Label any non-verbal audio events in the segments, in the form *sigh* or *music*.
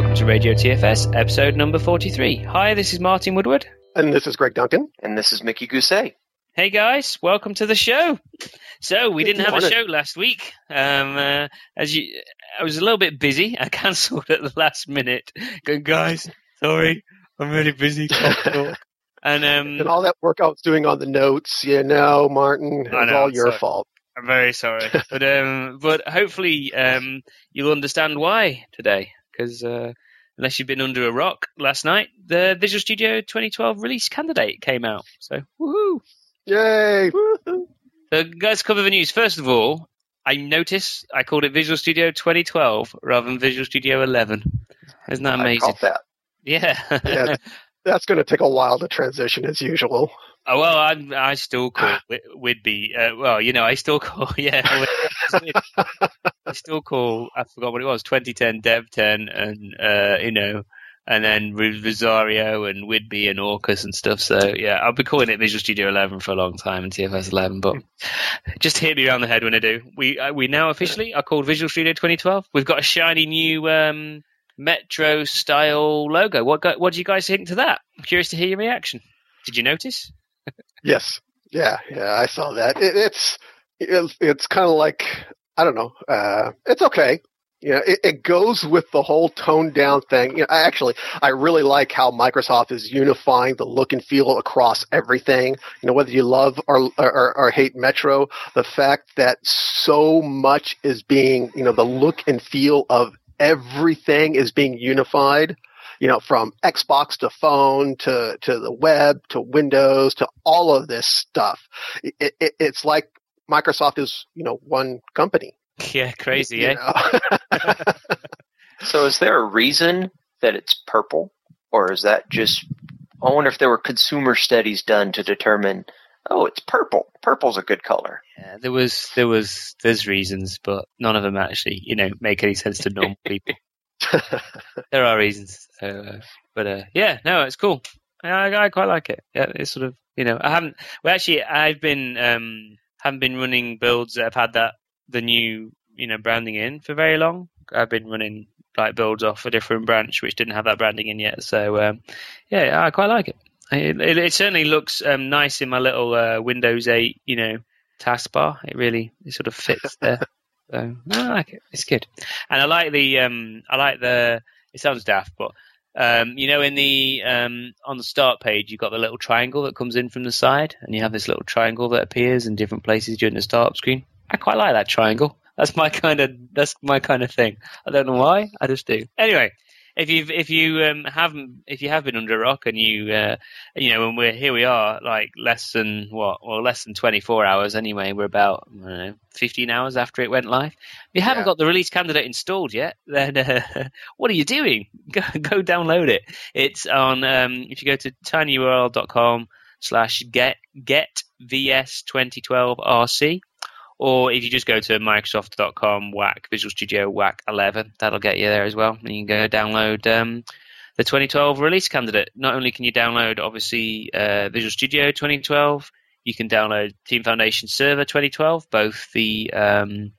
welcome to Radio TFS, episode number 43. Hi, this is Martin Woodward. And this is Greg Duncan. And this is Mickey Gousset. Hey guys, welcome to the show. So we Good didn't have a show last week. Um, uh, as you, I was a little bit busy. I *laughs* cancelled at the last minute. Going, guys, sorry, I'm really busy. *laughs* And um, And all that work I was doing on the notes, you know, Martin, it's know, all your sorry. fault. I'm very sorry, *laughs* but um, but hopefully um, you'll understand why today, because uh, unless you've been under a rock, last night the Visual Studio 2012 release candidate came out. So woohoo! Yay! Woo-hoo. So guys, cover the news. First of all, I notice I called it Visual Studio 2012 rather than Visual Studio 11. Isn't that I amazing? caught that. Yeah. Yeah. *laughs* That's going to take a while to transition as usual. Oh well, I I still *sighs* call Whidbey. Uh, well, you know, I still call *laughs* yeah. *laughs* I still call. I forgot what it was. 2010 Dev 10, and uh, you know, and then Rosario and Whidbey and Orcas and stuff. So yeah, I'll be calling it Visual Studio 11 for a long time and TFS 11. But just hit me around the head when I do. We uh, we now officially are called Visual Studio 2012. We've got a shiny new. Um, Metro style logo. What what do you guys think to that? I'm curious to hear your reaction. Did you notice? *laughs* Yes. Yeah, yeah, I saw that. It, it's it's, it's kind of like I don't know. Uh, it's okay. You know, it, it goes with the whole toned down thing. You know, I actually I really like how Microsoft is unifying the look and feel across everything. You know, whether you love or or, or hate Metro, the fact that so much is being you know the look and feel of everything is being unified you know, from Xbox to phone to, to the web to Windows to all of this stuff. It, it, it's like Microsoft is, you know, one company. Yeah, crazy, you eh? know? *laughs* So is there a reason that it's purple? Or is that just I wonder if there were consumer studies done to determine oh, it's purple. Purple's a good color. Yeah, there was there was there's reasons, but none of them actually, you know, make any sense to normal *laughs* people. there are reasons, so, uh, but uh, yeah, no, it's cool. I, I quite like it. Yeah, it's sort of you know, I haven't. Well, actually, I've been um haven't been running builds that have had that the new you know branding in for very long. I've been running like builds off a different branch which didn't have that branding in yet. So um, yeah, I quite like it. It, it, it certainly looks um, nice in my little uh, Windows 8, you know, taskbar. It really it sort of fits there. *laughs* So no, I like it. It's good, and I like the um, I like the. It sounds daft, but um, you know, in the um, on the start page, you've got the little triangle that comes in from the side, and you have this little triangle that appears in different places during the startup screen. I quite like that triangle. That's my kind of that's my kind of thing. I don't know why, I just do. Anyway, if you if you um, haven't if you have been under a rock and you uh, you know, and we're here we are like less than what well less than twenty four hours anyway. We're about I don't know fifteen hours after it went live. If you haven't Yeah. got the release candidate installed yet, then uh, *laughs* what are you doing? *laughs* Go go download it. It's on um, if you go to tinyurl.com slash get get vs twenty twelve rc. Or if you just go to Microsoft.com, whack Visual Studio whack 11, that'll get you there as well. And you can go download um, the 2012 release candidate. Not only can you download, obviously, uh, Visual Studio 2012, you can download Team Foundation Server 2012, both the um,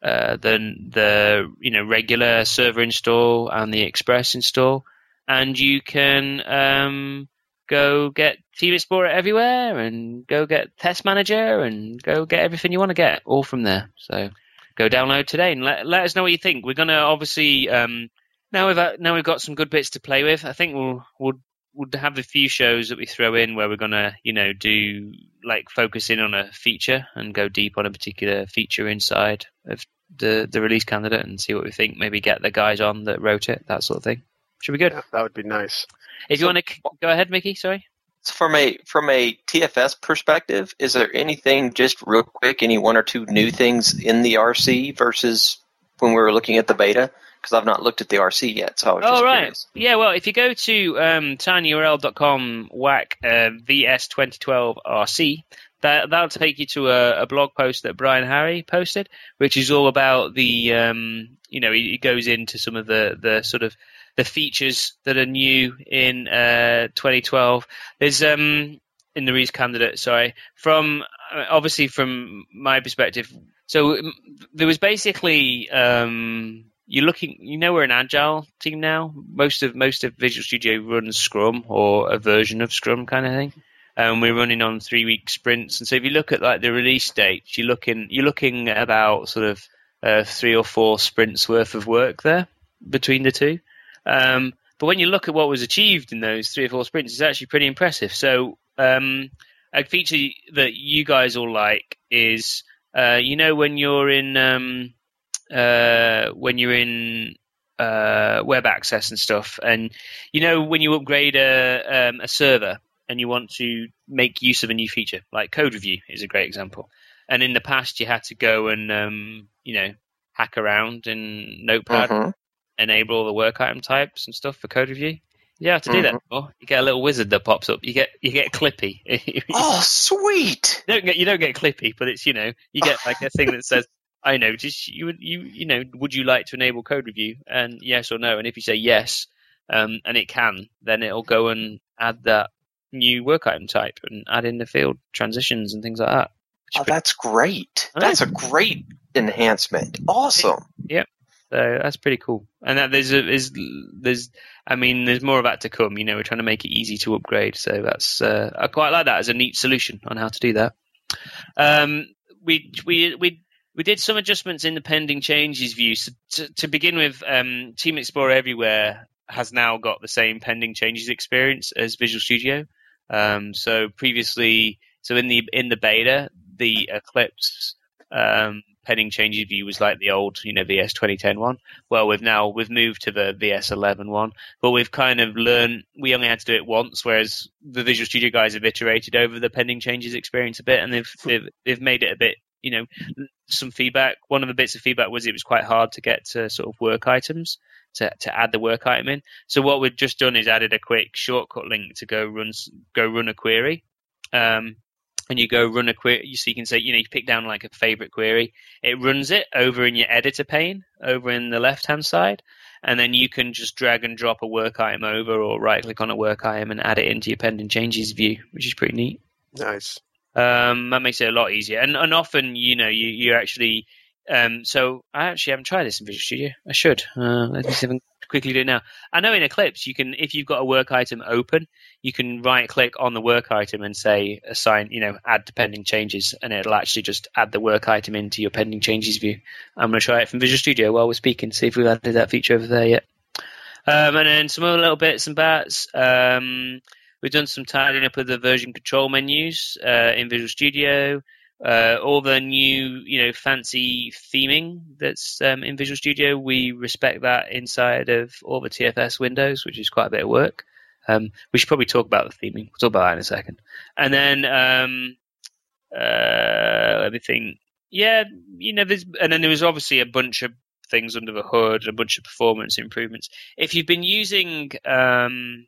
uh, the the you know regular server install and the Express install, and you can um, go get Team Explorer everywhere, and go get Test Manager, and go get everything you want to get all from there. So go download today and let let us know what you think. We're gonna obviously um, now we've now we've got some good bits to play with. I think we'll we'll we'll have a few shows that we throw in where we're gonna you know do like focus in on a feature and go deep on a particular feature inside of the the release candidate and see what we think. Maybe get the guys on that wrote it, that sort of thing. Should be good. Yeah, that would be nice. If you want to go ahead, Mickey. Sorry. From a from a TFS perspective, is there anything just real quick, any one or two new things in the RC versus when we were looking at the beta? Because I've not looked at the RC yet, so I was Oh just right, curious. yeah. Well, if you go to um, tinyurl.com whack uh, vs2012rc, that that'll take you to a, a blog post that Brian Harry posted, which is all about the um, you know he, he goes into some of the the sort of the features that are new in uh, 2012. There's um in the Reese candidate, sorry, from uh, obviously from my perspective. So um, there was basically um, you're looking. You know, we're an agile team now. Most of most of Visual Studio runs Scrum or a version of Scrum kind of thing. And we're running on three week sprints. And so if you look at like the release dates, you're looking you're looking at about sort of uh, three or four sprints worth of work there between the two. Um, but when you look at what was achieved in those three or four sprints, it's actually pretty impressive. So um, a feature that you guys all like is, uh, you know, when you're in um, uh, when you're in uh, web access and stuff, and you know when you upgrade a, um, a server and you want to make use of a new feature, like code review is a great example. And in the past, you had to go and um, you know hack around in Notepad, Mhm. Enable all the work item types and stuff for code review. Yeah, to do that Mhm. anymore. You get a little wizard that pops up. You get you get Clippy. *laughs* Oh, sweet! don't get you don't get Clippy, but it's you know you get like a thing that says *laughs* I know, just you would you you know would you like to enable code review and yes or no and if you say yes um, and it can then it'll go and add that new work item type and add in the field transitions and things like that. Oh, that's great. That's a great enhancement. Awesome. So that's pretty cool. And that there's a, is there's I mean there's more of that to come. You know, we're trying to make it easy to upgrade. So that's uh, I quite like that as a neat solution on how to do that. Um, we we we we did some adjustments in the pending changes view. So to, to begin with, um, Team Explorer Everywhere has now got the same pending changes experience as Visual Studio. Um, so previously, so in the in the beta, the Eclipse um, pending changes view was like the old, you know, VS 2010 one. Well, we've now we've moved to the VS 11 one, but we've kind of learned we only had to do it once, whereas the Visual Studio guys have iterated over the pending changes experience a bit, and they've they've, they've made it a bit, you know, some feedback. One of the bits of feedback was it was quite hard to get to sort of work items to to add the work item in. So what we've just done is added a quick shortcut link to go run go run a query. Um, and you go run a query, so you can say, you know, you pick down like a favorite query. It runs it over in your editor pane, over in the left hand side, and then you can just drag and drop a work item over, or right click on a work item and add it into your pending changes view, which is pretty neat. Nice. Um, that makes it a lot easier, and and often, you know, you you actually. Um, so I actually haven't tried this in Visual Studio. I should. Uh, let me see if I can quickly do it now. I know in Eclipse you can, if you've got a work item open, you can right click on the work item and say assign, you know, add to pending changes, and it'll actually just add the work item into your pending changes view. I'm going to try it from Visual Studio while we're speaking, see if we've added that feature over there yet. Um, and then some other little bits and bats. Um, we've done some tidying up of the version control menus uh, in Visual Studio. Uh, all the new, you know, fancy theming that's um, in Visual Studio, we respect that inside of all the TFS windows, which is quite a bit of work. Um, we should probably talk about the theming. We'll talk about that in a second. And then, um, uh, let me think. Yeah, you know, there's, and then there was obviously a bunch of things under the hood, a bunch of performance improvements. If you've been using um,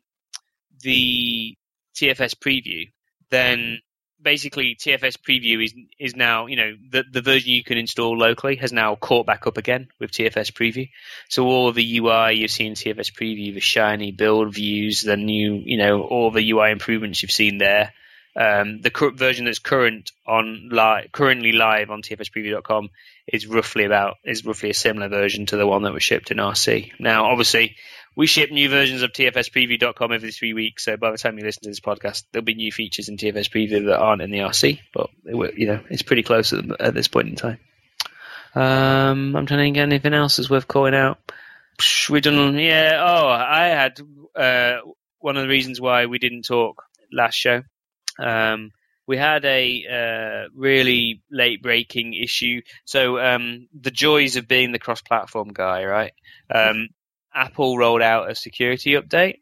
the TFS preview, then basically TFS preview is is now you know the the version you can install locally has now caught back up again with TFS preview. So all of the UI you've seen TFS preview, the shiny build views, the new you know all the UI improvements you've seen there. Um, the version that's current on currently live on tfspreview.com is roughly about is roughly a similar version to the one that was shipped in RC. Now, obviously, we ship new versions of tfspreview.com every three weeks, so by the time you listen to this podcast, there'll be new features in TFS Preview that aren't in the RC. But it you know, it's pretty close at, at this point in time. Um, I'm trying to think anything else that's worth calling out. We done, yeah. Oh, I had uh, one of the reasons why we didn't talk last show. Um, we had a uh, really late breaking issue. So um, the joys of being the cross-platform guy, right? Um, Apple rolled out a security update.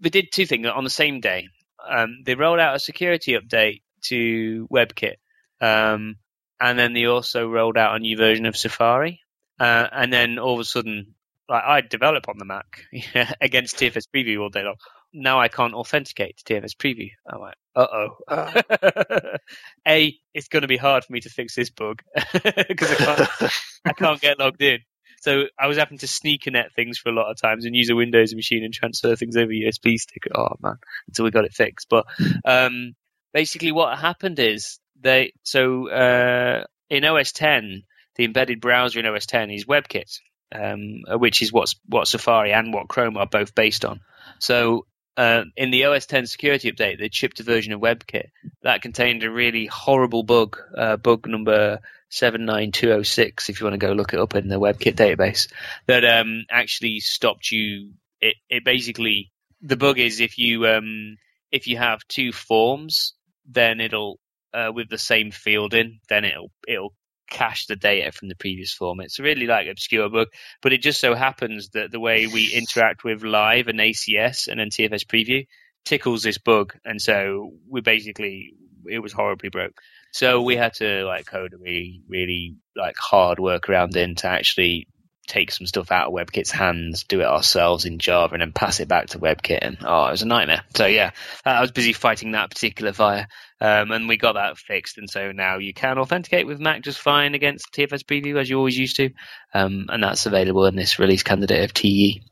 They did two things on the same day. Um, they rolled out a security update to WebKit, um, and then they also rolled out a new version of Safari. Uh, and then all of a sudden, like I develop on the Mac *laughs* against TFS Preview all day long. Now I can't authenticate to TFS Preview. I'm like, uh oh. Uh, *laughs* A, it's going to be hard for me to fix this bug *laughs* because I can't, *laughs* I can't get logged in. So I was having to sneak net things for a lot of times and use a Windows machine and transfer things over USB stick. Oh man, until we got it fixed. But um, basically, what happened is they so uh, in OS 10, the embedded browser in OS 10 is WebKit, um, which is what's what Safari and what Chrome are both based on. So uh, in the OS 10 security update, they chipped a version of WebKit that contained a really horrible bug, uh, bug number 79206, if you want to go look it up in the WebKit database, that um, actually stopped you. It, it basically the bug is if you um, if you have two forms, then it'll uh, with the same field in, then it'll it'll cache the data from the previous form. It's a really like obscure bug, but it just so happens that the way we interact with live and ACS and then TFS preview tickles this bug, and so we basically it was horribly broke. So we had to like code a really really like hard workaround in to actually take some stuff out of WebKit's hands, do it ourselves in Java, and then pass it back to WebKit. And oh, it was a nightmare. So yeah, I was busy fighting that particular fire, um, and we got that fixed. And so now you can authenticate with Mac just fine against TFS Preview as you always used to, um, and that's available in this release candidate of TE.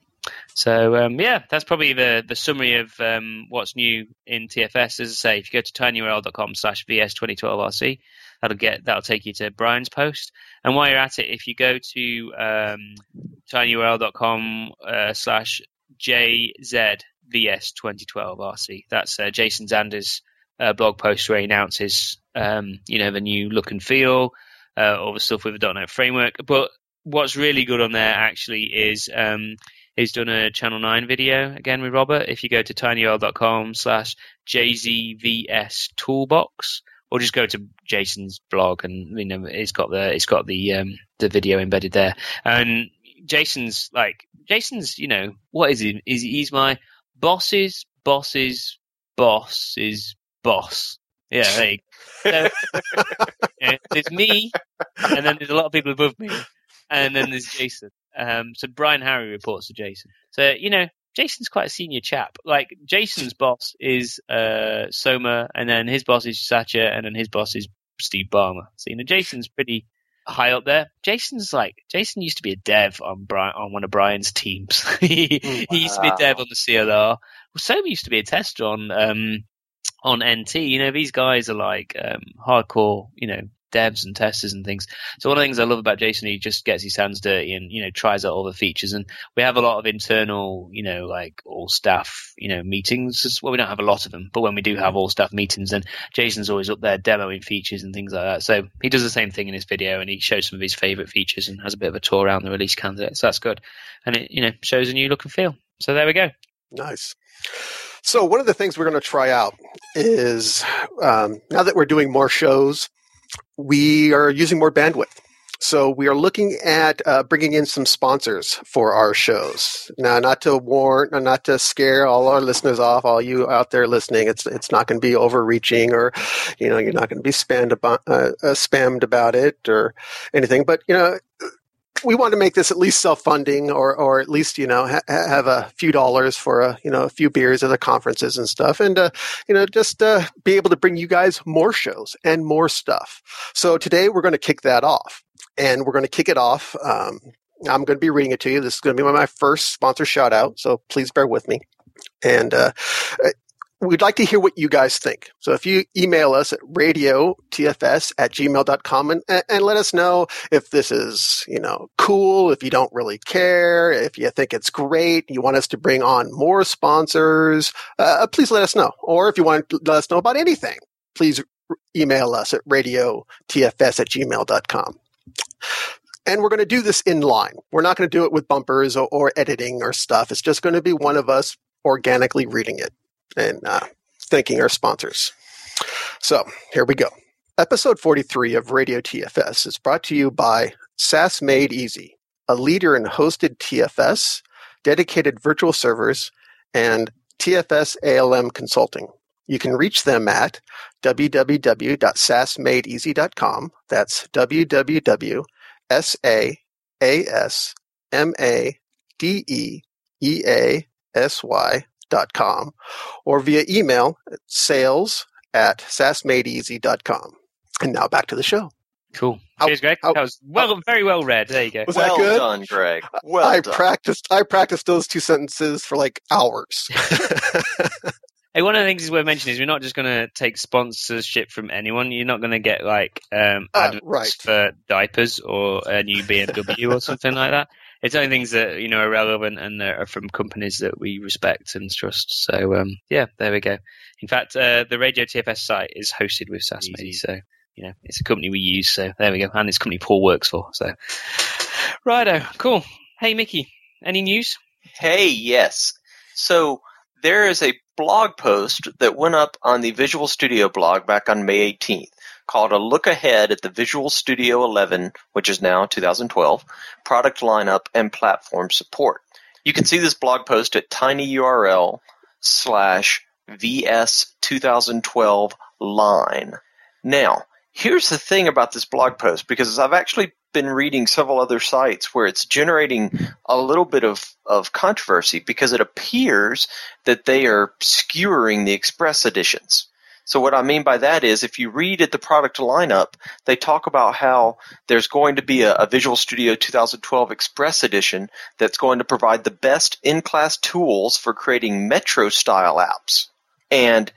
So um, yeah, that's probably the the summary of um, what's new in TFS. As I say, if you go to tinyurl.com/vs 2012rc, that'll get that'll take you to Brian's post. And while you're at it, if you go to um, tinyurl.com uh, slash JZVS2012RC, that's uh, Jason Zander's uh, blog post where he announces, um, you know, the new look and feel, uh, all the stuff with the .NET framework. But what's really good on there actually is um, he's done a Channel 9 video again with Robert. If you go to tinyurl.com slash JZVS toolbox, or just go to Jason's blog and you know it's got the it's got the um, the video embedded there. And Jason's like Jason's you know what is he? Is he's my boss's boss's boss's boss. Yeah, there you go. So, *laughs* yeah, there's me, and then there's a lot of people above me, and then there's Jason. Um, so Brian Harry reports to Jason. So you know, Jason's quite a senior chap. Like Jason's boss is uh, Soma, and then his boss is Satya, and then his boss is Steve Ballmer. So you know, Jason's pretty high up there. Jason's like Jason used to be a dev on Brian on one of Brian's teams. *laughs* he, wow. he used to be a dev on the CLR. Well, Soma used to be a tester on um, on NT. You know, these guys are like um, hardcore, you know, devs and testers and things. So one of the things I love about Jason, he just gets his hands dirty and you know tries out all the features. And we have a lot of internal, you know, like all staff, you know, meetings. Well, we don't have a lot of them, but when we do have all staff meetings, then Jason's always up there demoing features and things like that. So he does the same thing in his video, and he shows some of his favorite features and has a bit of a tour around the release candidate. So that's good, and it you know shows a new look and feel. So there we go. Nice. So one of the things we're going to try out is um, now that we're doing more shows we are using more bandwidth. So we are looking at uh, bringing in some sponsors for our shows. Now, not to warn, not to scare all our listeners off, all you out there listening. It's it's not going to be overreaching, or you know, you're not going to be spammed about uh, uh, spammed about it or anything. But you know, we want to make this at least self-funding or, or at least, you know, ha- have a few dollars for a, you know, a few beers at the conferences and stuff. And, uh, you know, just, uh, be able to bring you guys more shows and more stuff. So today we're going to kick that off and we're going to kick it off. Um, I'm going to be reading it to you. This is going to be my first sponsor shout out. So please bear with me. And uh, we'd like to hear what you guys think. So if you email us at radiotfs at gmail.com and, and let us know if this is, you know, cool, if you don't really care, if you think it's great, you want us to bring on more sponsors, uh, please let us know. Or if you want to let us know about anything, please email us at radiotfs at gmail.com. And we're going to do this in line. We're not going to do it with bumpers or, or editing or stuff. It's just going to be one of us organically reading it and uh, thanking our sponsors. So here we go. Episode 43 of Radio TFS is brought to you by SaaS Made Easy, a leader in hosted TFS, dedicated virtual servers, and TFS ALM consulting. You can reach them at www.saasmadeeasy.com. That's www.saasmadeeasy com or via email at sales at saasmadeeasy.com. And now back to the show. Cool. Cheers, Greg. that was well, very well read. There you go. Was well that good? done, Greg. Well I done. practiced. I practiced those two sentences for like hours. *laughs* Hey, one of the things is worth mentioning is we're not just going to take sponsorship from anyone. You're not going to get like um, Uh, adverts right. for diapers or a new BMW or something like that. It's only things that you know are relevant and are from companies that we respect and trust. So um, yeah, there we go. In fact, uh, the Radio TFS site is hosted with SaaSmedi, so you know it's a company we use. So there we go, and it's a company Paul works for. So righto, cool. Hey Mickey, any news? Hey, yes. So there is a blog post that went up on the Visual Studio blog back on May 18th called A Look Ahead at the Visual Studio 11, which is now 2012, product lineup and platform support. You can see this blog post at tinyurl slash VS 2012 line. Now, here's the thing about this blog post because I've actually been reading several other sites where it's generating a little bit of, of controversy because it appears that they are skewering the express editions. So what I mean by that is if you read at the product lineup, they talk about how there's going to be a, a Visual Studio 2012 Express edition that's going to provide the best in-class tools for creating Metro style apps. And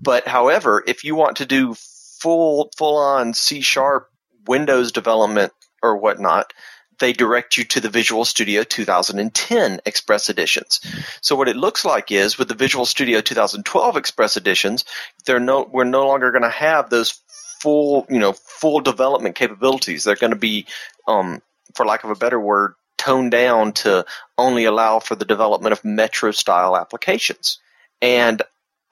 but however, if you want to do full full on C sharp Windows development or whatnot, they direct you to the Visual Studio 2010 Express editions. So what it looks like is with the Visual Studio 2012 Express editions, they're no, we're no longer going to have those full, you know, full development capabilities. They're going to be, um, for lack of a better word, toned down to only allow for the development of Metro style applications. And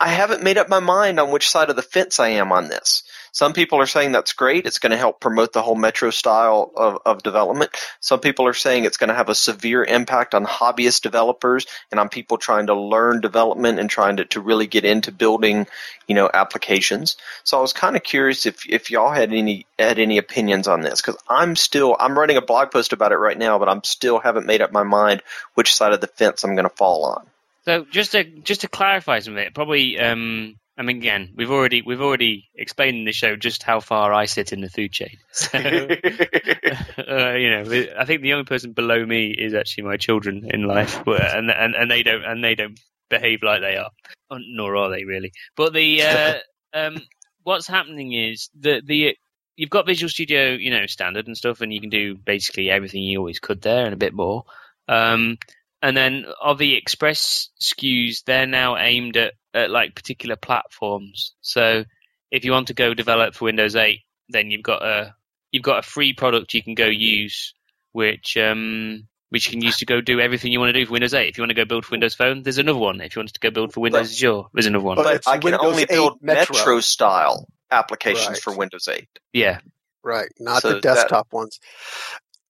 I haven't made up my mind on which side of the fence I am on this. Some people are saying that's great. It's going to help promote the whole metro style of, of development. Some people are saying it's going to have a severe impact on hobbyist developers and on people trying to learn development and trying to, to really get into building, you know, applications. So I was kind of curious if, if y'all had any had any opinions on this because I'm still I'm writing a blog post about it right now, but I'm still haven't made up my mind which side of the fence I'm going to fall on. So just to just to clarify something, probably um, I mean, again, we've already we've already explained in the show just how far I sit in the food chain. *laughs* So, *laughs* uh, you know, I think the only person below me is actually my children in life, *laughs* and and and they don't and they don't behave like they are, nor are they really. But the uh, um, what's happening is that the you've got Visual Studio, you know, standard and stuff, and you can do basically everything you always could there and a bit more. Um, and then of the Express SKUs, they're now aimed at, at like particular platforms. So if you want to go develop for Windows 8, then you've got a you've got a free product you can go use, which um, which you can use to go do everything you want to do for Windows 8. If you want to go build for Windows Phone, there's another one. If you wanted to go build for Windows but, Azure, there's another one. But I can Windows only build Metro. Metro. style applications right. for Windows 8. Yeah. Right, not so the desktop that, ones.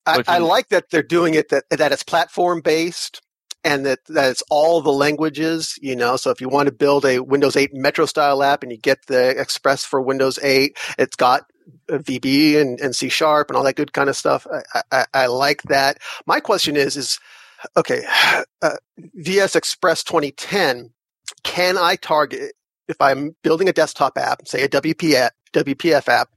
I, I, like that they're doing it that that it's platform based and that, that it's all the languages, you know. So if you want to build a Windows 8 Metro style app and you get the Express for Windows 8, it's got VB and, and C sharp and all that good kind of stuff. I, I, I like that. My question is, is okay, *sighs* uh, VS Express 2010, can I target if I'm building a desktop app, say a WPF, WPF app,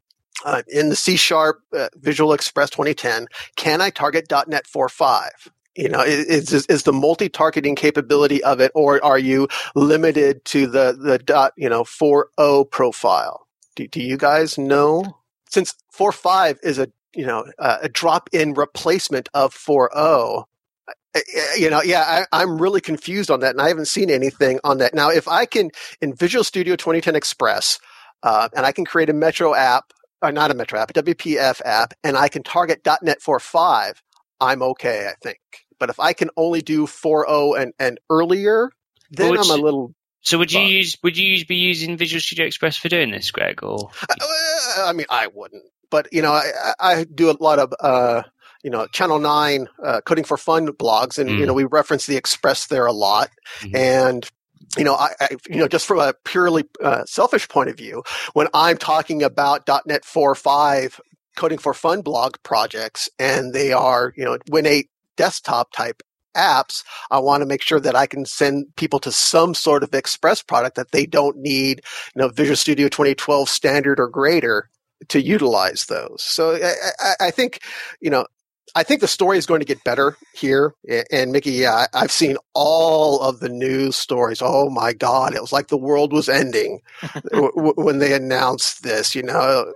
uh, in the C Sharp uh, Visual Express 2010, can I target .NET 4.5? You know, is, is, the multi-targeting capability of it, or are you limited to the the dot you know 4.0 profile? Do, do you guys know? Since 4.5 is a you know a drop-in replacement of 4.0, you know, yeah, I, am really confused on that, and I haven't seen anything on that. Now, if I can in Visual Studio 2010 Express, uh, and I can create a Metro app or not a Metro app, a WPF app, and I can target .NET 4.5, I'm okay, I think. But if I can only do 4.0 and, and earlier, then which, I'm a little. So would you use would you use, be using Visual Studio Express for doing this, Greg? Or uh, I mean, I wouldn't. But you know, I, I do a lot of uh, you know Channel Nine uh, coding for fun blogs, and mm. you know we reference the Express there a lot, mm-hmm. and you know, I, I, you know, just from a purely uh, selfish point of view, when I'm talking about .NET 4.5 coding for fun blog projects, and they are, you know, Win 8 desktop type apps, I want to make sure that I can send people to some sort of express product that they don't need, you know, Visual Studio 2012 standard or greater to utilize those. So I, I, I think, you know, I think the story is going to get better here. And Mickey, yeah, I've seen all of the news stories. Oh my God, it was like the world was ending *laughs* when they announced this. You know,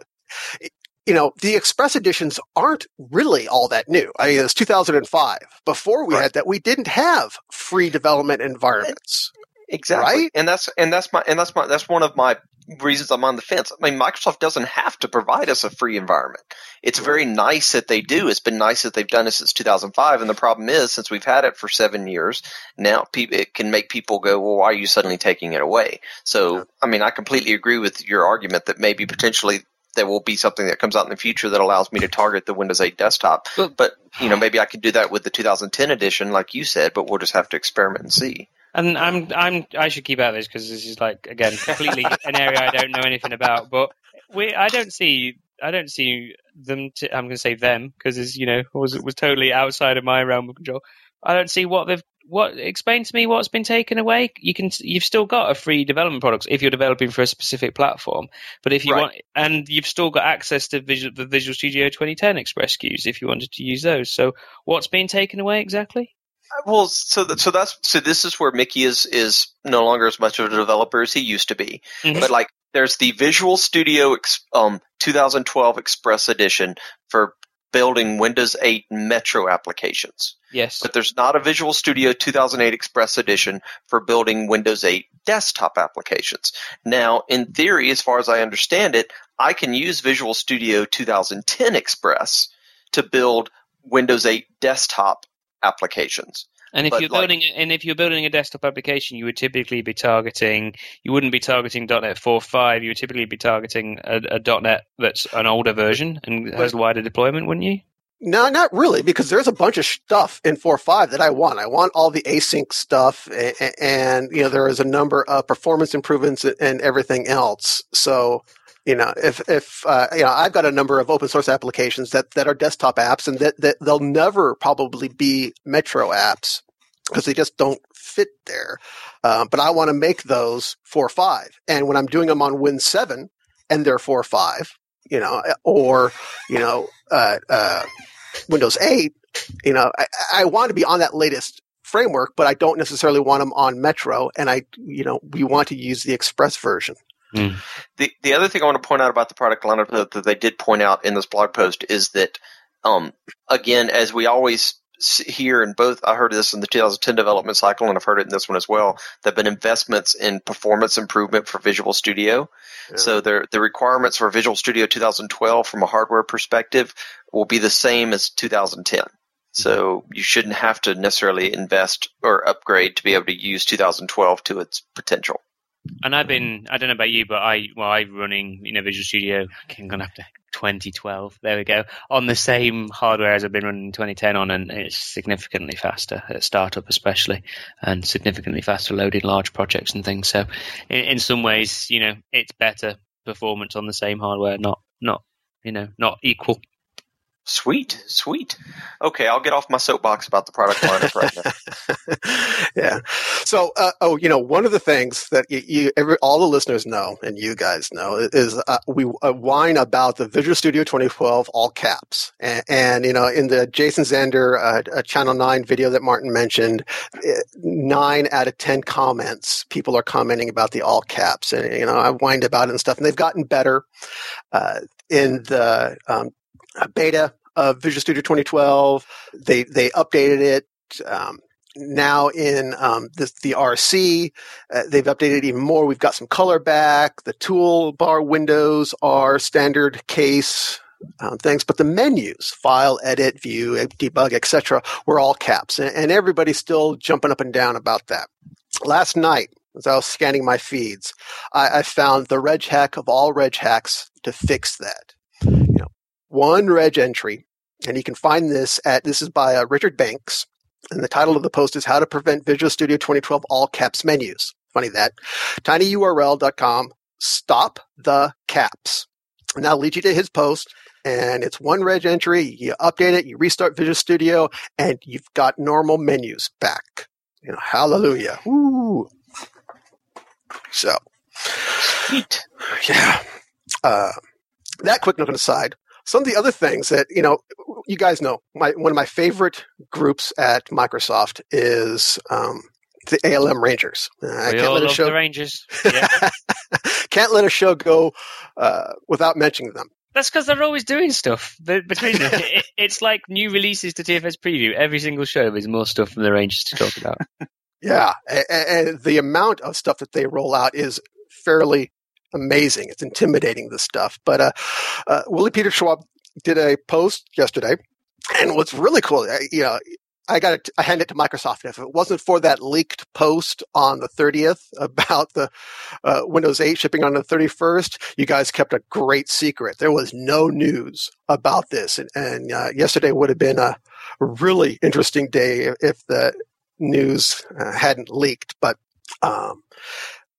you know, the Express editions aren't really all that new. I mean, it's 2005. Before we Right. had that, we didn't have free development environments. Exactly. Right? And that's and that's my and that's my that's one of my reasons I'm on the fence. I mean, Microsoft doesn't have to provide us a free environment. It's very nice that they do. It's been nice that they've done it since 2005. And the problem is, since we've had it for seven years, now it can make people go, well, why are you suddenly taking it away? So, I mean, I completely agree with your argument that maybe potentially there will be something that comes out in the future that allows me to target the Windows 8 desktop. But- But, you know, *sighs* maybe I could do that with the 2010 edition, like you said, but we'll just have to experiment and see. And I'm I'm I should keep out of this because this is like again completely an area I don't know anything about. But we I don't see I don't see them. To, I'm going to say them because it's you know was it was totally outside of my realm of control. I don't see what they've what explain to me what's been taken away. You can you've still got a free development products if you're developing for a specific platform. But if you Right. want and you've still got access to Visual, the Visual Studio 2010 Express SKUs if you wanted to use those. So what's being taken away exactly? Well, so that, so that's so this is where Mickey is is no longer as much of a developer as he used to be. Mhm. But like, there's the Visual Studio um 2012 Express Edition for building Windows 8 Metro applications. Yes. But there's not a Visual Studio 2008 Express Edition for building Windows 8 desktop applications. Now, in theory, as far as I understand it, I can use Visual Studio 2010 Express to build Windows 8 desktop applications. And if But, you're like- building and if you're building a desktop application, you would typically be targeting. You wouldn't be targeting .NET 4.5. You would typically be targeting a, a .NET that's an older version and has wider deployment, wouldn't you? No, not really, because there's a bunch of stuff in 4.5 that I want. I want all the async stuff, and, and you know there is a number of performance improvements and everything else. So, you know, if if uh, you know, I've got a number of open source applications that that are desktop apps, and that, that they'll never probably be Metro apps because they just don't fit there. Uh, but I want to make those four or five and when I'm doing them on Win 7 and they're four or five you know, or you know. Uh, uh, Windows 8, you know, I, I want to be on that latest framework, but I don't necessarily want them on Metro. And I, you know, we want to use the Express version. The the other thing I want to point out about the product lineup that, that they did point out in this blog post is that, um, again, as we always hear in both, I heard this in the 2010 development cycle, and I've heard it in this one as well. There've been investments in performance improvement for Visual Studio. So the the requirements for Visual Studio 2012 from a hardware perspective will be the same as 2010. So you shouldn't have to necessarily invest or upgrade to be able to use 2012 to its potential. And I've been, I don't know about you, but I, well, I'm running, you know, Visual Studio, I'm going to have to, 2012, there we go, on the same hardware as I've been running 2010 on, and it's significantly faster at startup especially, and significantly faster loading large projects and things. So in, in some ways, you know, it's better performance on the same hardware, not, not, you know, not equal. Sweet, sweet. Okay, I'll get off my soapbox about the product lineup right now. yeah. So, uh, oh, you know, one of the things that you, you every, all the listeners know, and you guys know, is uh, we uh, whine about the Visual Studio 2012 all caps. And, and you know, in the Jason Zander uh, uh, Channel 9 video that Martin mentioned, uh, nine out of 10 comments, people are commenting about the all caps. And, you know, I whined about it and stuff, and they've gotten better. Uh, in the um, beta of Visual Studio 2012, they, they updated it. Um, now in um, the, the RC, uh, they've updated even more. We've got some color back. The toolbar windows are standard case um, things, but the menus, file, edit, view, debug, etc., were all caps, and, and everybody's still jumping up and down about that. Last night, as I was scanning my feeds, I, I found the reg hack of all reg hacks to fix that. One reg entry, and you can find this at this is by uh, Richard Banks. And the title of the post is How to Prevent Visual Studio 2012 All Caps Menus. Funny that. tinyurl.com, stop the caps. And that'll lead you to his post. And it's one reg entry. You update it, you restart Visual Studio, and you've got normal menus back. You know, hallelujah. Woo. So, Sweet. yeah. Uh, that quick note aside, some of the other things that you know, you guys know, my one of my favorite groups at Microsoft is um, the ALM Rangers. Uh, I we can't all let a love show the Rangers. Yeah. *laughs* can't let a show go uh, without mentioning them. That's because they're always doing stuff between *laughs* them. it, it's like new releases to TFS Preview. Every single show there's more stuff from the Rangers to talk about. *laughs* yeah, and, and the amount of stuff that they roll out is fairly amazing. It's intimidating, this stuff. But uh, uh, Willy-Peter Schaub did a post yesterday, and what's really cool, you know, I got it. I hand it to Microsoft. If it wasn't for that leaked post on the 30th *laughs* about the uh, Windows 8 shipping on the 31st, you guys kept a great secret. There was no news about this, and, and uh, yesterday would have been a really interesting day if the news uh, hadn't leaked. But um,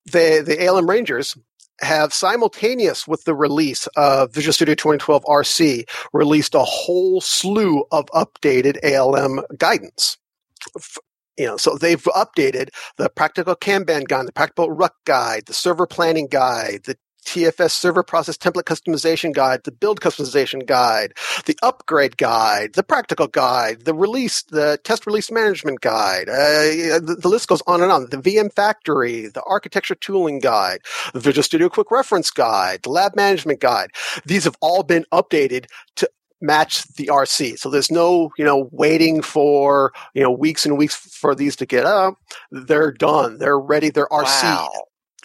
the the ALM Rangers have simultaneous with the release of Visual Studio 2012 RC released a whole slew of updated ALM guidance. You know, so they've updated the practical Kanban guide, the practical Ruck guide, the server planning guide, the TFS server process template customization guide, the build customization guide, the upgrade guide, the practical guide, the release, the test release management guide. Uh, the, the, list goes on and on. The VM factory, the architecture tooling guide, the Visual Studio quick reference guide, the lab management guide. These have all been updated to match the RC. So there's no, you know, waiting for, you know, weeks and weeks for these to get up. They're done. They're ready. They're RC. Wow.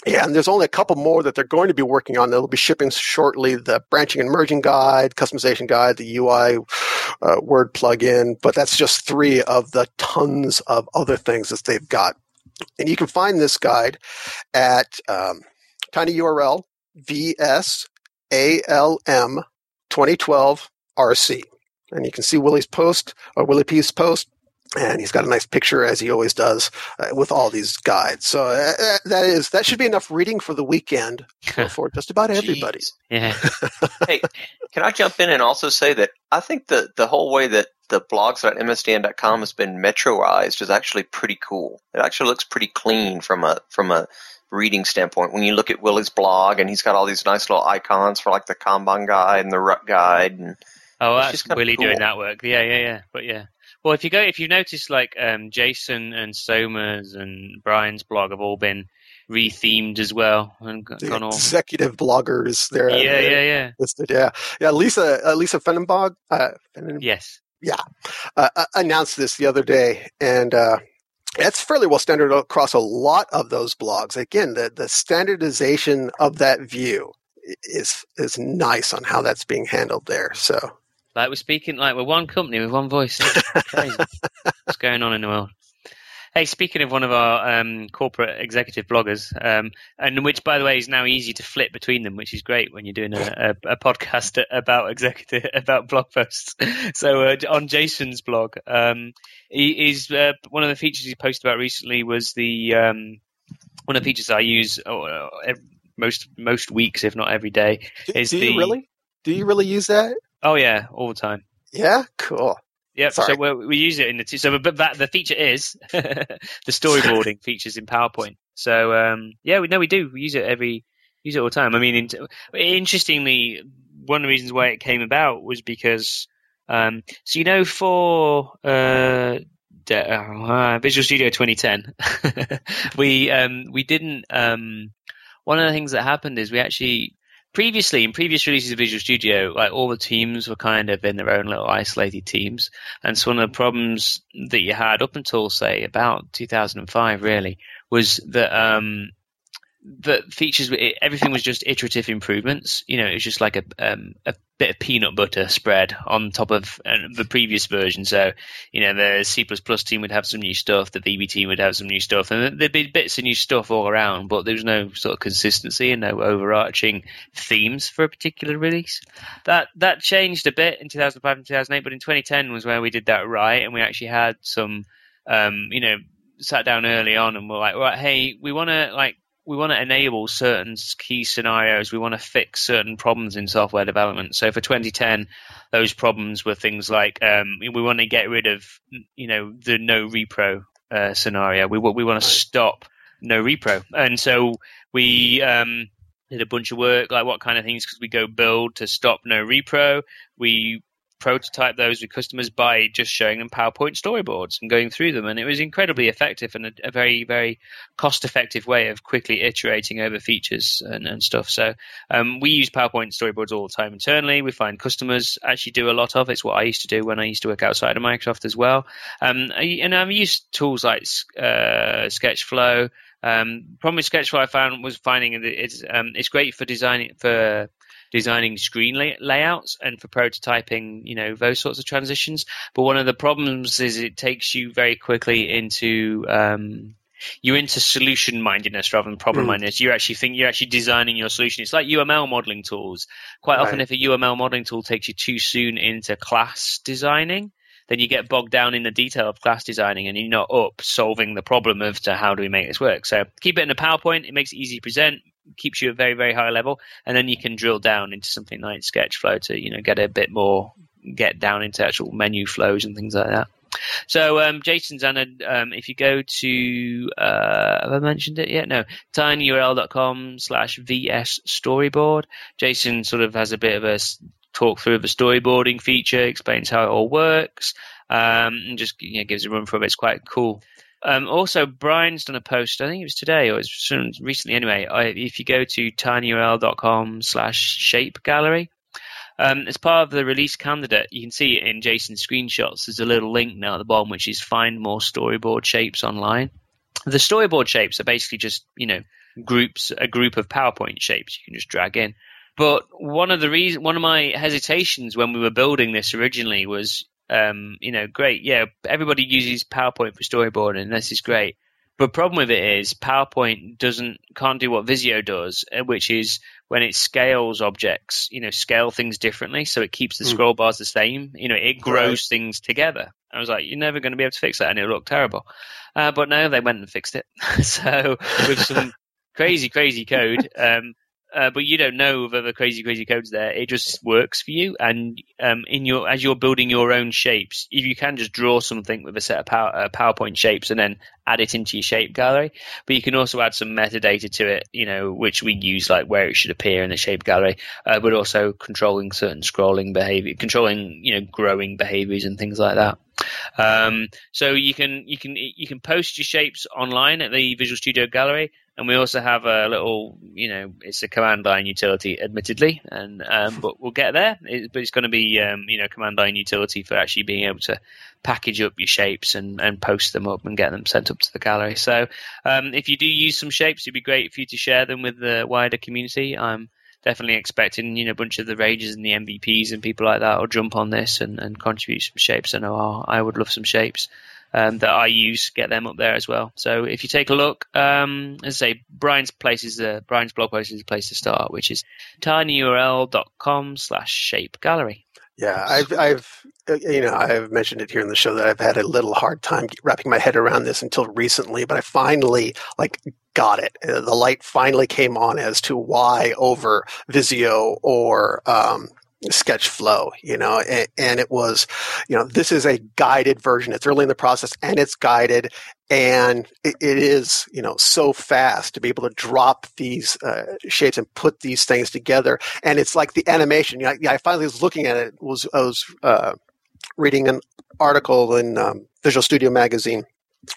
Yeah, and there's only a couple more that they're going to be working on. They'll be shipping shortly. The branching and merging guide, customization guide, the UI uh, word plugin. But that's just three of the tons of other things that they've got. And you can find this guide at um, tinyurl vsalm 2012 rc. And you can see Willy's post or Willy P's post and he's got a nice picture as he always does uh, with all these guides. So uh, uh that is that should be enough reading for the weekend *laughs* for just about everybody. Yeah. *laughs* hey, can I jump in and also say that I think the the whole way that the blogs.msdn.com has been metroized is actually pretty cool. It actually looks pretty clean from a from a reading standpoint. When you look at Willy's blog and he's got all these nice little icons for like the Kanban guide and the Ruck guide and Oh, that's Willy cool. doing that work. Yeah, yeah, yeah. But yeah. Well, if you go, if you notice, like um, Jason and Soma's and Brian's blog have all been rethemed as well and gone executive bloggers there. Yeah, yeah, yeah. Listed, yeah, yeah. Lisa, uh, Lisa Feigenbaum. Uh, yes. Yeah, uh, uh, announced this the other day, and uh, it's fairly well standard across a lot of those blogs. Again, the the standardization of that view is is nice on how that's being handled there. So like we're speaking like we're one company with one voice. Crazy. *laughs* What's going on in the world? Hey, speaking of one of our um, corporate executive bloggers, um, and which, by the way, is now easy to flip between them, which is great when you're doing a, a, a podcast *laughs* about executive *laughs* about blog posts. So uh, on Jason's blog, um, he is uh, one of the features he posted about recently was the um, one of the features I use uh, most most weeks, if not every day. Do, is do the, you really? Do you really use that? Oh yeah, all the time. Yeah, cool. Yeah, so we we use it in the two. So, but that the feature is *laughs* the storyboarding *laughs* features in PowerPoint. So, um, yeah, we know we do. We use it every use it all the time. I mean, in, interestingly, one of the reasons why it came about was because, um, so you know, for uh, uh, Visual Studio 2010, *laughs* we um, we didn't. Um, one of the things that happened is we actually previously in previous releases of Visual Studio, like all the teams were kind of in their own little isolated teams. And so one of the problems that you had up until say about 2005 really was that um, the features everything was just iterative improvements. You know it was just like a um, a bit of peanut butter spread on top of uh, the previous version. So you know the c++ team would have some new stuff the vb team would have some new stuff and there'd be bits of new stuff all around but there was no sort of consistency and no overarching themes for a particular release. That that changed a bit in 2005 and 2008 but in 2010 was where we did that right and we actually had some um, you know sat down early on and we're like right hey we want to like we want to enable certain key scenarios. We want to fix certain problems in software development. So for 2010, those problems were things like um, we want to get rid of, you know, the no repro uh, scenario. We we want to stop no repro, and so we um, did a bunch of work like what kind of things could we go build to stop no repro. We prototype those with customers by just showing them PowerPoint storyboards and going through them, and it was incredibly effective and a, a very very cost effective way of quickly iterating over features and, and stuff. So um, we use PowerPoint storyboards all the time internally. We find customers actually do a lot of. It's what I used to do when I used to work outside of Microsoft as well. Um, and I've used tools like uh, Sketchflow. Um, problem with Sketchflow I found was finding it's um, it's great for designing for designing screen lay- layouts and for prototyping, you know, those sorts of transitions. But one of the problems is it takes you very quickly into um, you're into solution mindedness rather than problem mindedness. Mm. You actually think you're actually designing your solution. It's like UML modeling tools. Quite right. often, if a UML modeling tool takes you too soon into class designing, then you get bogged down in the detail of class designing and you're not up solving the problem of to how do we make this work. So keep it in a PowerPoint. It makes it easy to present, keeps you at very, very high level, and then you can drill down into something like Sketchflow to, you know, get a bit more, get down into actual menu flows and things like that. So um, Jason's added, um, if you go to, uh, have I mentioned it yet? No, tinyurl.com slash VS storyboard. Jason sort of has a bit of a talk through the storyboarding feature, explains how it all works, um, and just you know, gives a run through it. It's quite cool. Um, also, Brian's done a post. I think it was today or it was recently. Anyway, I, if you go to tinyurl.com slash shape gallery, um, as part of the release candidate, you can see in Jason's screenshots. There's a little link now at the bottom, which is find more storyboard shapes online. The storyboard shapes are basically just you know groups, a group of PowerPoint shapes you can just drag in. But one of the reason, one of my hesitations when we were building this originally was, um, you know, great, yeah, everybody uses PowerPoint for storyboarding, and this is great. But problem with it is PowerPoint doesn't can't do what Visio does, uh, which is when it scales objects, you know, scale things differently, so it keeps the mm. scroll bars the same. You know, it grows right. things together. I was like, you're never going to be able to fix that, and it'll look terrible. Uh, but no, they went and fixed it. *laughs* so with some *laughs* crazy, crazy code, um, uh, but you don't know of other crazy, crazy codes there. It just works for you, and um, in your as you're building your own shapes, if you can just draw something with a set of power, uh, PowerPoint shapes and then add it into your shape gallery. But you can also add some metadata to it, you know, which we use like where it should appear in the shape gallery, uh, but also controlling certain scrolling behavior, controlling you know growing behaviors and things like that. Um, so you can you can you can post your shapes online at the Visual Studio Gallery, and we also have a little, you know, it's a command line utility, admittedly, and um, but we'll get there. It, but it's going to be, um, you know, command line utility for actually being able to package up your shapes and, and post them up and get them sent up to the gallery. So um, if you do use some shapes, it'd be great for you to share them with the wider community. I'm definitely expecting, you know, a bunch of the Rangers and the MVPs and people like that will jump on this and, and contribute some shapes. I know I would love some shapes um, that I use, get them up there as well. So if you take a look, um, as I say, Brian's place is the Brian's blog post is the place to start, which is tinyurl.com slash shape gallery. Yeah, I've, I've, you know, I've mentioned it here in the show that I've had a little hard time wrapping my head around this until recently, but I finally like got it. Uh, the light finally came on as to why over Visio or um, sketch flow, you know, and, and, it was, you know, this is a guided version. It's early in the process and it's guided and it, it is, you know, so fast to be able to drop these uh, shapes and put these things together. And it's like the animation. You know, I, I finally was looking at it. Was I was uh, reading an article in um, Visual Studio Magazine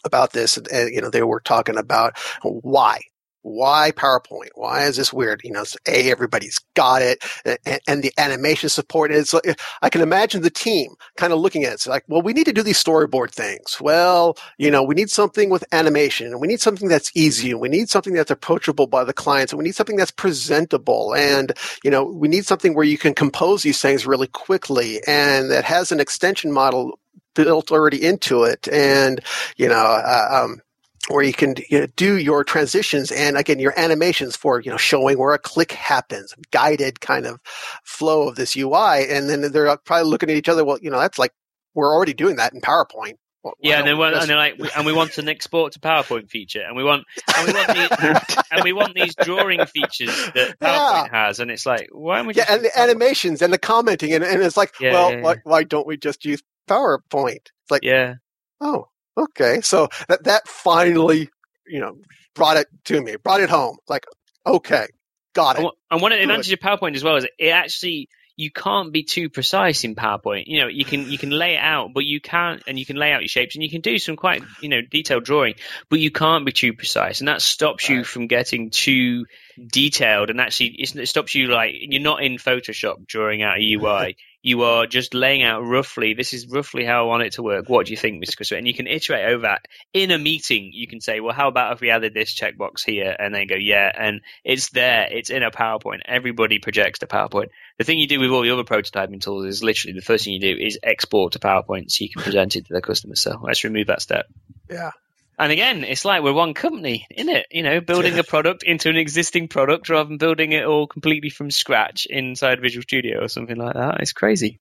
about this and, and, you know they were talking about why why PowerPoint? Why is this weird? You know, a everybody's got it, and, and the animation support. It's like, I can imagine the team kind of looking at it. It's like, well, we need to do these storyboard things. Well, you know, we need something with animation, and we need something that's easy, and we need something that's approachable by the clients, and we need something that's presentable, and you know, we need something where you can compose these things really quickly, and that has an extension model built already into it, and you know. Uh, um, where you can you know, do your transitions and again your animations for you know showing where a click happens guided kind of flow of this ui and then they're probably looking at each other well you know that's like we're already doing that in powerpoint well, yeah, and, want, and they're like, and we want an export to PowerPoint feature, and we want, and we want, these, *laughs* and we want these drawing features that PowerPoint yeah. has, and it's like, why am we? Yeah, and the animations and the commenting, and, and it's like, yeah, well, yeah, why, why don't we just use PowerPoint? It's like, yeah, oh, okay. So that, that finally, you know, brought it to me, brought it home. Like, okay, got it. And one of the advantages of PowerPoint as well is it actually, you can't be too precise in PowerPoint. You know, you can you can lay it out, but you can't, and you can lay out your shapes, and you can do some quite you know detailed drawing, but you can't be too precise, and that stops you from getting too detailed, and actually it stops you like you're not in Photoshop drawing out a UI. *laughs* you are just laying out roughly. This is roughly how I want it to work. What do you think, Mr. Christopher? And you can iterate over that in a meeting. You can say, well, how about if we added this checkbox here, and then go, yeah, and it's there. It's in a PowerPoint. Everybody projects to PowerPoint. The thing you do with all the other prototyping tools is literally the first thing you do is export to PowerPoint so you can present it to the customer. So let's remove that step. Yeah. And again, it's like we're one company, in it? You know, building a product into an existing product rather than building it all completely from scratch inside Visual Studio or something like that. It's crazy.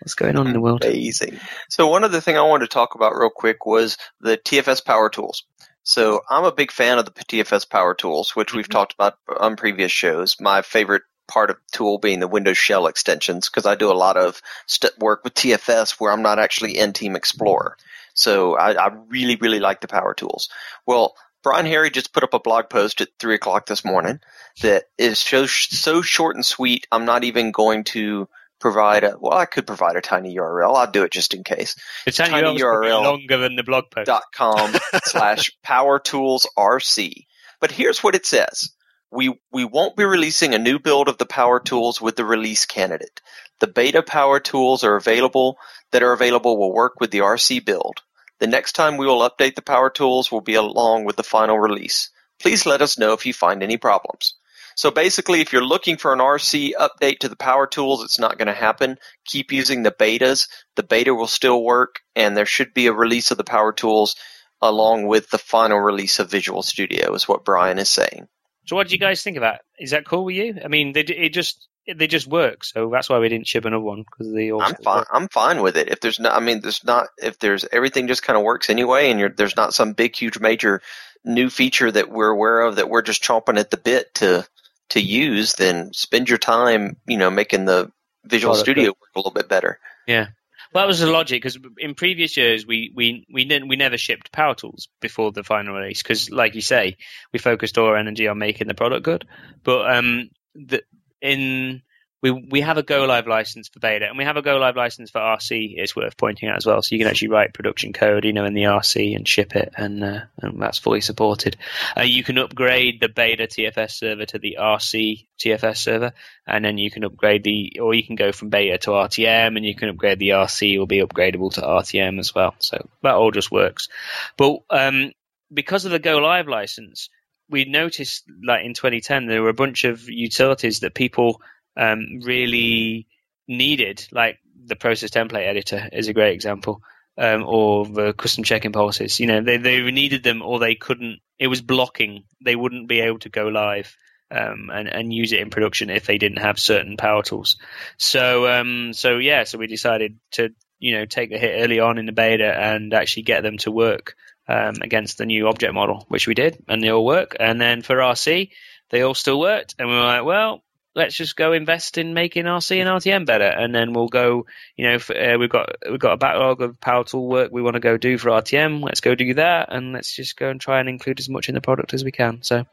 What's going on in the world? Amazing. So one other thing I wanted to talk about real quick was the TFS Power Tools. So I'm a big fan of the TFS Power Tools, which we've mm-hmm. talked about on previous shows. My favorite part of the tool being the Windows Shell extensions because I do a lot of st- work with TFS where I'm not actually in Team Explorer. So I, I really, really like the power tools. Well, Brian Harry just put up a blog post at three o'clock this morning that is so, so short and sweet. I'm not even going to provide a, well, I could provide a tiny URL. I'll do it just in case. The tiny, tiny URL longer than the blog post. Dot com *laughs* slash power tools RC. But here's what it says. We, we won't be releasing a new build of the power tools with the release candidate. The beta power tools are available that are available will work with the RC build. The next time we will update the power tools will be along with the final release. Please let us know if you find any problems. So basically, if you're looking for an RC update to the power tools, it's not going to happen. Keep using the betas. The beta will still work, and there should be a release of the power tools along with the final release of Visual Studio, is what Brian is saying. So, what do you guys think of that? Is that cool with you? I mean, it just they just work. So that's why we didn't ship another one because they all. I'm fine. Work. I'm fine with it. If there's not, I mean, there's not. If there's everything just kind of works anyway, and there's not some big, huge, major new feature that we're aware of that we're just chomping at the bit to to use, then spend your time, you know, making the Visual Studio work a little bit better. Yeah. Well, that was the logic because in previous years we we we didn't we never shipped power tools before the final release because, like you say, we focused all our energy on making the product good. But um, the in we we have a go live license for beta and we have a go live license for RC. It's worth pointing out as well, so you can actually write production code, you know, in the RC and ship it, and, uh, and that's fully supported. Uh, you can upgrade the beta TFS server to the RC TFS server, and then you can upgrade the, or you can go from beta to RTM, and you can upgrade the RC will be upgradable to RTM as well. So that all just works. But um, because of the go live license, we noticed like in 2010 there were a bunch of utilities that people um, really needed, like the process template editor is a great example, um, or the custom check-in policies. You know, they they needed them or they couldn't. It was blocking. They wouldn't be able to go live. Um, and, and use it in production if they didn't have certain power tools. So, um, so yeah, so we decided to, you know, take the hit early on in the beta and actually get them to work um, against the new object model, which we did, and they all work. And then for RC, they all still worked, and we were like, well, let's just go invest in making RC and RTM better, and then we'll go. You know, for, uh, we've got we've got a backlog of power tool work we want to go do for RTM. Let's go do that, and let's just go and try and include as much in the product as we can. So,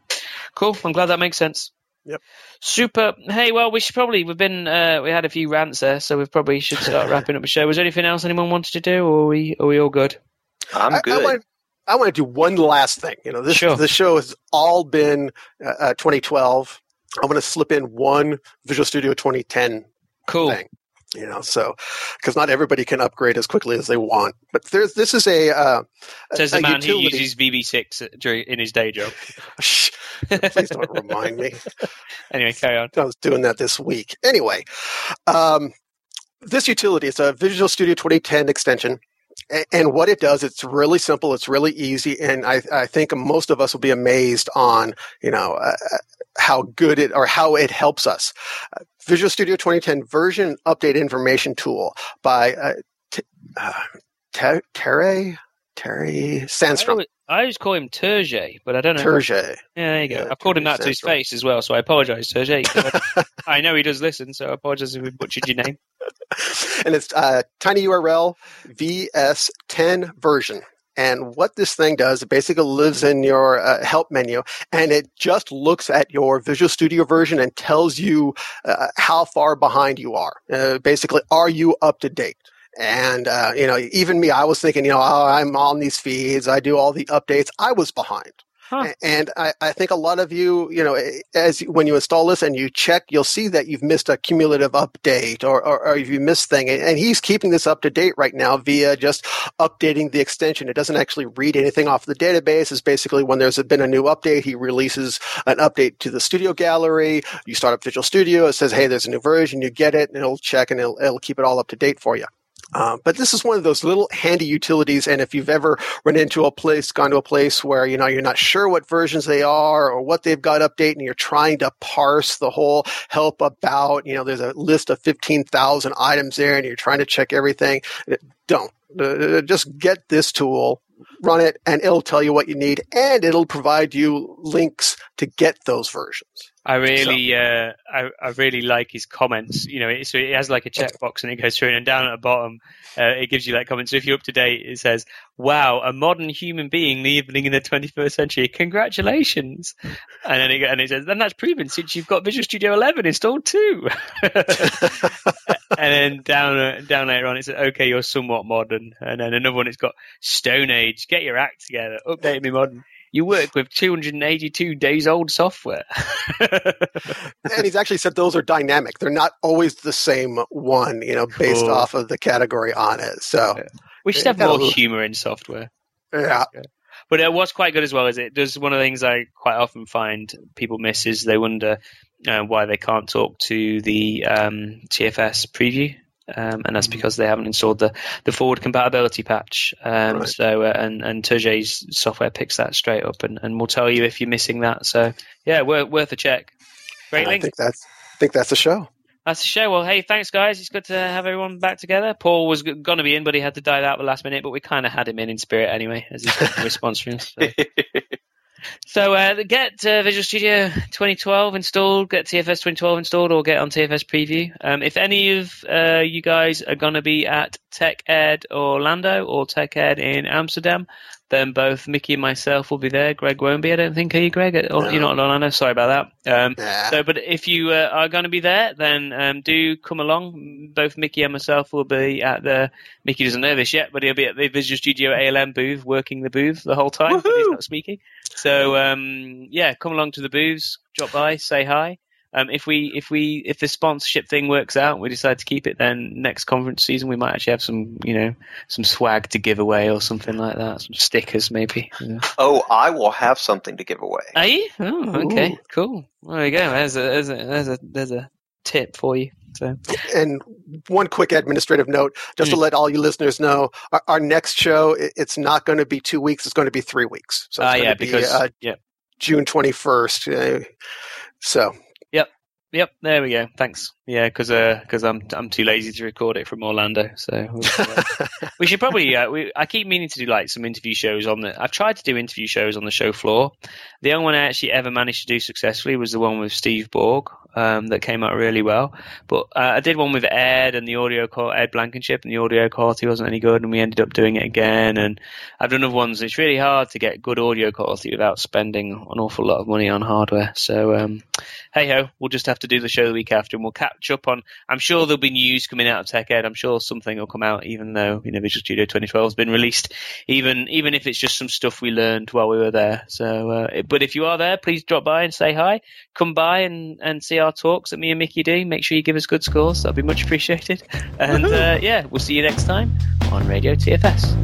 cool. I'm glad that makes sense. Yep. Super. Hey, well, we should probably we've been uh, we had a few rants there, so we probably should start *laughs* wrapping up the show. Was there anything else anyone wanted to do, or are we are we all good? I'm good. I, I, want, I want to do one last thing. You know, this sure. this show has all been uh, uh 2012. I want to slip in one Visual Studio 2010 cool. thing. You know, so because not everybody can upgrade as quickly as they want, but there's this is a uh, says the man utility. who uses VB6 during in his day job. *laughs* Please don't remind me. *laughs* Anyway, carry on. I was doing that this week. Anyway, um, this utility is a Visual Studio 2010 extension and what it does, it's really simple. It's really easy, and I, I think most of us will be amazed on you know uh, uh how good it or how it helps us. Uh, Visual Studio 2010 version update information tool by uh, t- uh, Terry Terry Sandstrom. I always call him Terje, but I don't know. Terje. Yeah, there you go. Yeah, I've called him that to his face as well, so I apologize, Terje. I, *laughs* I know he does listen, so I apologize if we butchered your name. *laughs* and it's uh, tinyurl vs10 version. And what this thing does, it basically lives in your uh, help menu and it just looks at your Visual Studio version and tells you uh, how far behind you are. Uh, basically, are you up to date? And, uh, you know, even me, I was thinking, you know, oh, I'm on these feeds. I do all the updates. I was behind. Huh. And I, I, think a lot of you, you know, as when you install this and you check, you'll see that you've missed a cumulative update or, or, or you missed thing. And he's keeping this up to date right now via just updating the extension. It doesn't actually read anything off the database. It's basically when there's been a new update, he releases an update to the studio gallery. You start up Visual Studio. It says, Hey, there's a new version. You get it and it'll check and it'll, it'll keep it all up to date for you. Uh, but this is one of those little handy utilities. And if you've ever run into a place, gone to a place where, you know, you're not sure what versions they are or what they've got update and you're trying to parse the whole help about, you know, there's a list of 15,000 items there and you're trying to check everything. Don't. Uh, just get this tool, run it, and it'll tell you what you need and it'll provide you links to get those versions. I really, uh, I, I, really like his comments. You know, it, so it has like a checkbox and it goes through, and down at the bottom, uh, it gives you like comments. So if you're up to date, it says, "Wow, a modern human being living in the 21st century. Congratulations!" And then it, and it says, "Then that's proven since you've got Visual Studio 11 installed too." *laughs* and then down down later on, it says, "Okay, you're somewhat modern." And then another one, it's got Stone Age. Get your act together. Update me modern you work with 282 days old software. *laughs* and he's actually said those are dynamic. They're not always the same one, you know, based cool. off of the category on it. So yeah. we should have more humor in software. Yeah. But uh, what's quite good as well is it does one of the things I quite often find people miss is they wonder uh, why they can't talk to the um, TFS preview um, and that's mm-hmm. because they haven't installed the, the forward compatibility patch. Um, right. So uh, and and Terje's software picks that straight up and, and will tell you if you're missing that. So yeah, worth, worth a check. Great link. I think that's I think that's the show. That's the show. Well, hey, thanks guys. It's good to have everyone back together. Paul was going to be in, but he had to die out the last minute. But we kind of had him in in spirit anyway, as he's *laughs* response from us. So. *laughs* So uh, get uh, Visual Studio 2012 installed, get TFS 2012 installed, or get on TFS Preview. Um, if any of uh, you guys are going to be at Tech Ed Orlando or Tech Ed in Amsterdam, then both Mickey and myself will be there. Greg won't be, I don't think. Are you, Greg? Or, no. You're not in Orlando. Sorry about that. Um, nah. So, but if you uh, are going to be there, then um, do come along. Both Mickey and myself will be at the. Mickey doesn't know this yet, but he'll be at the Visual Studio ALM booth, working the booth the whole time. He's not speaking. So, um, yeah, come along to the booths, drop by, say hi. Um, if we if we if the sponsorship thing works out, we decide to keep it. Then next conference season, we might actually have some you know some swag to give away or something like that, some stickers maybe. Yeah. Oh, I will have something to give away. Are you? Oh, okay, Ooh. cool. There you go. There's a there's a there's a there's a tip for you. So. And one quick administrative note, just mm. to let all you listeners know, our, our, next show it's not going to be two weeks; it's going to be three weeks. So uh, yeah, because uh, yeah. June twenty first. Uh, so Yep, there we go. Thanks. Yeah, because because uh, I'm I'm too lazy to record it from Orlando, so *laughs* we should probably. Uh, we, I keep meaning to do like some interview shows on the. I've tried to do interview shows on the show floor. The only one I actually ever managed to do successfully was the one with Steve Borg um, that came out really well. But uh, I did one with Ed and the audio call Ed Blankenship, and the audio quality wasn't any good, and we ended up doing it again. And I've done other ones. It's really hard to get good audio quality without spending an awful lot of money on hardware. So um, hey ho, we'll just have to do the show the week after, and we'll catch up on. I'm sure there'll be news coming out of Tech Ed. I'm sure something will come out, even though you know Visual Studio 2012 has been released. Even even if it's just some stuff we learned while we were there. So, uh, but if you are there, please drop by and say hi. Come by and and see our talks that me and Mickey do. Make sure you give us good scores. That'd be much appreciated. And uh, yeah, we'll see you next time on Radio TFS.